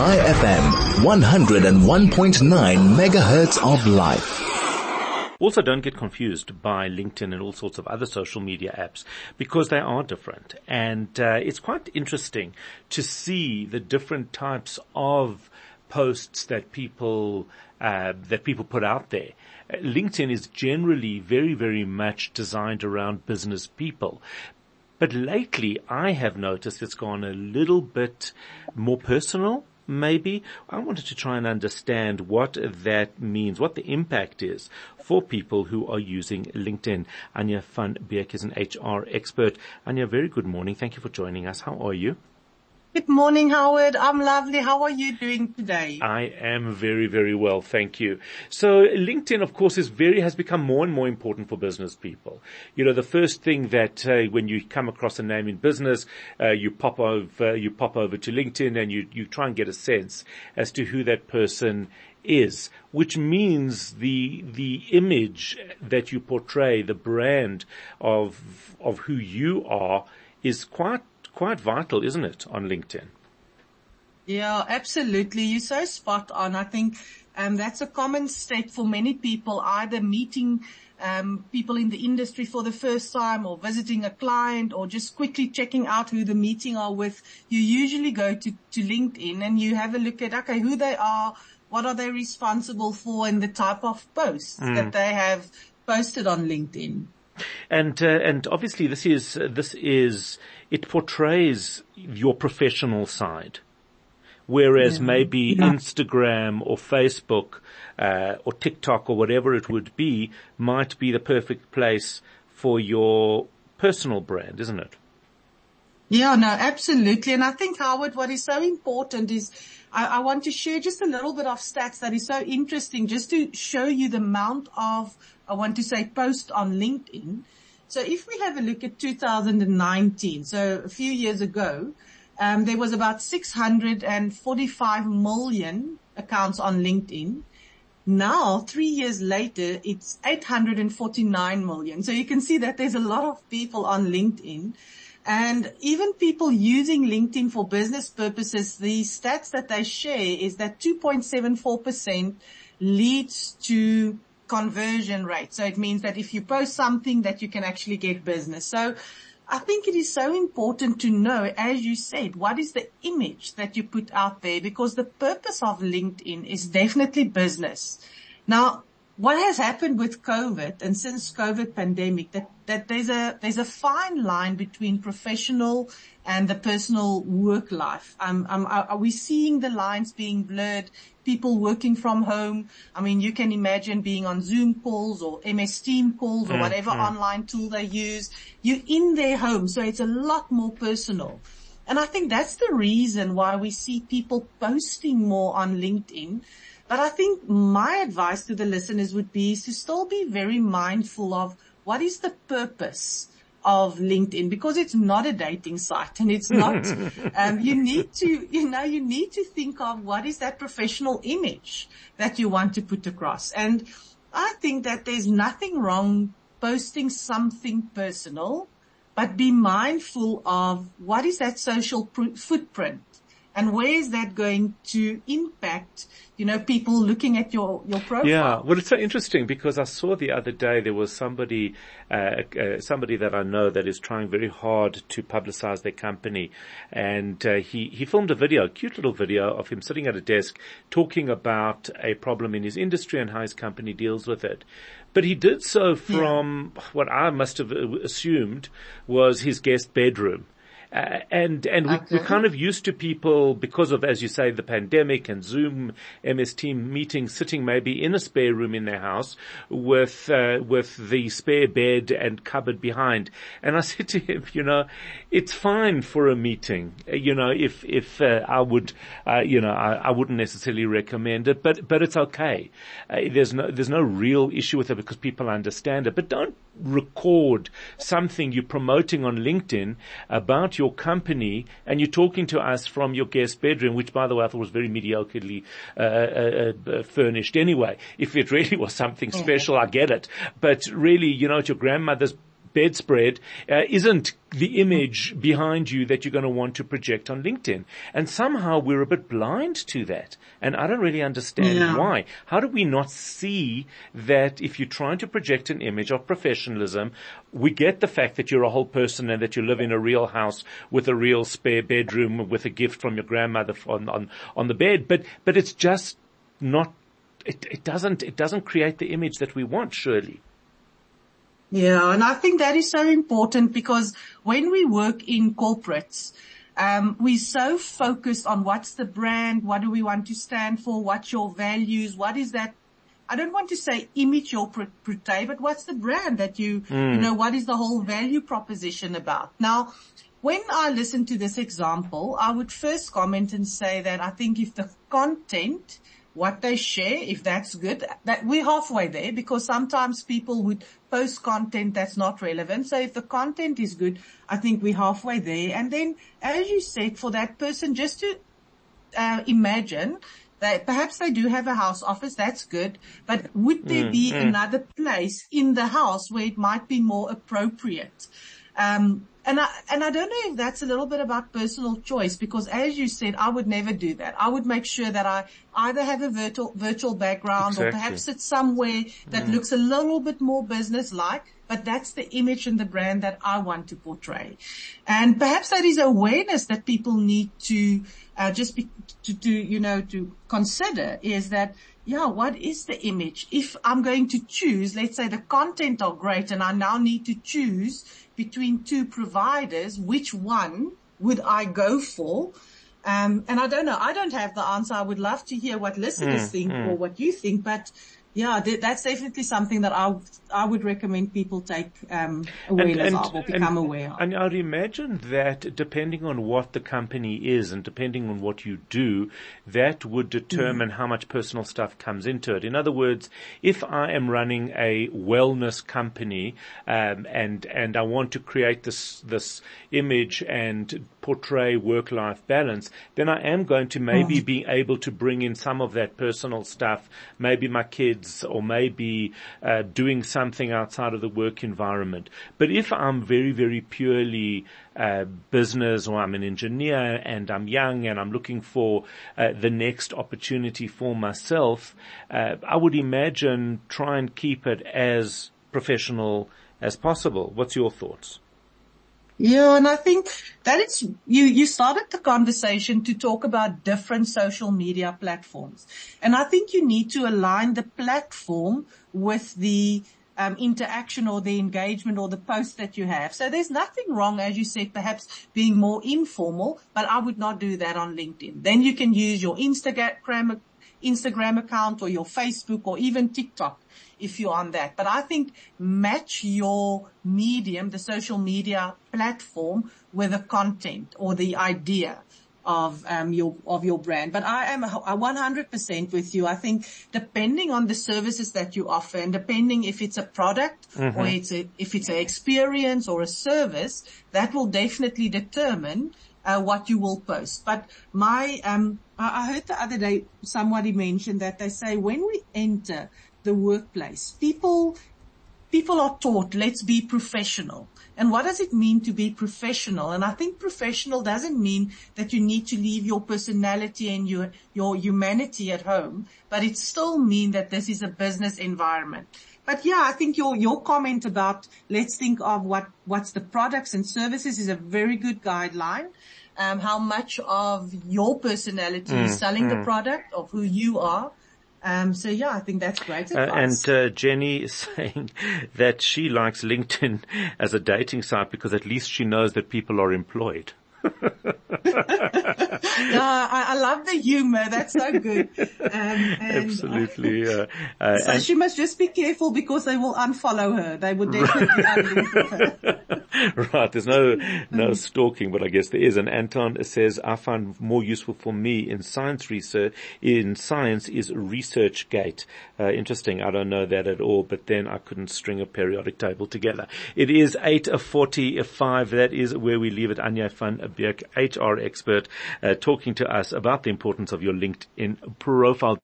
Chai FM, 101.9 megahertz of life. Also don't get confused by LinkedIn and all sorts of other social media apps because they are different. And uh, it's quite interesting to see the different types of posts that people, uh, that people put out there. LinkedIn is generally very, very much designed around business people. But lately I have noticed it's gone a little bit more personal maybe. I wanted to try and understand what that means, what the impact is for people who are using LinkedIn. Anja van Beek is an HR expert. Anja, very good morning. Thank you for joining us. How are you? Good morning, Howard. I'm lovely. How are you doing today? I am very, very well. Thank you. So LinkedIn, of course, is very, has become more and more important for business people. You know, the first thing that, uh, when you come across a name in business, uh, you pop over, you pop over to LinkedIn and you, you try and get a sense as to who that person is, which means the the image that you portray, the brand of of who you are, is quite quite vital, isn't it, on LinkedIn? Yeah, absolutely. You're so spot on. I think um, that's a common state for many people, either meeting um, people in the industry for the first time or visiting a client or just quickly checking out who the meeting are with. You usually go to, to LinkedIn and you have a look at, okay, who they are, what are they responsible for and the type of posts mm. that they have posted on LinkedIn. And uh, and obviously this is this is it portrays your professional side, whereas yeah. maybe yeah. Instagram or Facebook uh, or TikTok or whatever it would be might be the perfect place for your personal brand, isn't it? Yeah, no, absolutely. And I think Howard, what is so important is I, I, want to share just a little bit of stats that is so interesting just to show you the amount of, I want to say post on LinkedIn. So if we have a look at 2019, so a few years ago, um, there was about 645 million accounts on LinkedIn. Now, three years later, it's 849 million. So you can see that there's a lot of people on LinkedIn. And even people using LinkedIn for business purposes, the stats that they share is that 2.74% leads to conversion rate. So it means that if you post something that you can actually get business. So I think it is so important to know, as you said, what is the image that you put out there because the purpose of LinkedIn is definitely business. Now, what has happened with COVID and since COVID pandemic that, that there's a, there's a fine line between professional and the personal work life. Um, um, are, are we seeing the lines being blurred? People working from home. I mean, you can imagine being on Zoom calls or MS Team calls or mm, whatever mm. online tool they use. You're in their home. So it's a lot more personal. And I think that's the reason why we see people posting more on LinkedIn but I think my advice to the listeners would be to still be very mindful of what is the purpose of LinkedIn because it's not a dating site and it's not, um, you need to, you know, you need to think of what is that professional image that you want to put across. And I think that there's nothing wrong posting something personal, but be mindful of what is that social pr- footprint and where is that going to impact, you know, people looking at your, your profile? Yeah. Well, it's so interesting because I saw the other day there was somebody, uh, uh, somebody that I know that is trying very hard to publicize their company. And, uh, he, he filmed a video, a cute little video of him sitting at a desk talking about a problem in his industry and how his company deals with it. But he did so from yeah. what I must have assumed was his guest bedroom. Uh, and and we, we're kind of used to people because of, as you say, the pandemic and Zoom, MS Team meetings, sitting maybe in a spare room in their house with uh, with the spare bed and cupboard behind. And I said to him, you know, it's fine for a meeting. You know, if if uh, I would, uh, you know, I, I, wouldn't necessarily recommend it, but but it's okay. Uh, there's no there's no real issue with it because people understand it. But don't record something you're promoting on LinkedIn about your company and you're talking to us from your guest bedroom, which by the way I thought was very mediocrely uh, uh, uh, furnished anyway. If it really was something special, I get it. But really, you know, at your grandmother's bedspread uh, isn't the image behind you that you're going to want to project on LinkedIn. And somehow we're a bit blind to that. And I don't really understand Yeah. why. How do we not see that if you're trying to project an image of professionalism, we get the fact that you're a whole person and that you live in a real house with a real spare bedroom with a gift from your grandmother on, on, on the bed, but, but it's just not, it, it doesn't, it doesn't create the image that we want, surely. Yeah, and I think that is so important because when we work in corporates, um, we're so focused on what's the brand, what do we want to stand for, what's your values, what is that I don't want to say image pr- portray, but what's the brand that you, you know, what is the whole value proposition about? Now, when I listen to this example, I would first comment and say that I think if the content, what they share, if that's good, that we're halfway there because sometimes people would post content that's not relevant. So if the content is good, I think we're halfway there. And then, as you said, for that person just to uh, imagine that perhaps they do have a house office, that's good, but would there be another place in the house where it might be more appropriate? Um, and I, and I don't know if that's a little bit about personal choice because as you said, I would never do that. I would make sure that I either have a virtual, virtual background or perhaps it's somewhere that looks a little bit more business-like, but that's the image and the brand that I want to portray. And perhaps that is awareness that people need to, uh, just be, to, to, you know, to consider is that, yeah, what is the image? If I'm going to choose, let's say the content are great and I now need to choose between two providers, which one would I go for? Um, and I don't know. I don't have the answer. I would love to hear what listeners think or what you think, but yeah, that's definitely something that I, I would recommend people take, um, awareness of or become aware of. And I'd imagine that depending on what the company is and depending on what you do, that would determine how much personal stuff comes into it. In other words, if I am running a wellness company, um, and, and I want to create this, this image and portray work-life balance, then I am going to maybe be able to bring in some of that personal stuff, maybe my kids or maybe uh, doing something outside of the work environment. But if I'm very, very purely uh, business or I'm an engineer and I'm young and I'm looking for uh, the next opportunity for myself, uh, I would imagine try and keep it as professional as possible. What's your thoughts? Yeah, and I think that it's, you, you started the conversation to talk about different social media platforms. And I think you need to align the platform with the um, interaction or the engagement or the post that you have. So there's nothing wrong, as you said, perhaps being more informal, but I would not do that on LinkedIn. Then you can use your Instagram, Instagram account or your Facebook or even TikTok if you're on that. But I think match your medium, the social media platform with the content or the idea of um, your of your brand. But I am a 100% with you. I think depending on the services that you offer and depending if it's a product or it's a, if it's an experience or a service, that will definitely determine uh, what you will post. But my, um, I heard the other day somebody mentioned that they say when we enter the workplace, people, people are taught, let's be professional. And what does it mean to be professional? And I think professional doesn't mean that you need to leave your personality and your, your humanity at home, but it still means that this is a business environment. But yeah, I think your, your comment about let's think of what, what's the products and services is a very good guideline. Um, how much of your personality is selling the product of who you are. Um, so yeah, I think that's great Uh, advice. and uh, Jenny is saying that she likes LinkedIn as a dating site because at least she knows that people are employed. yeah, I, I love the humor. That's so good. Um, Absolutely. Uh, uh, So and- she must just be careful because they will unfollow her. They would definitely her. right. There's no, no stalking, but I guess there is. And Anton says, I find more useful for me in science research, in science is ResearchGate. Uh, interesting. I don't know that at all, but then I couldn't string a periodic table together. It is eight of forty-five. That is where we leave it. Anja van Beek, HR expert, uh, talking to us about the importance of your LinkedIn profile.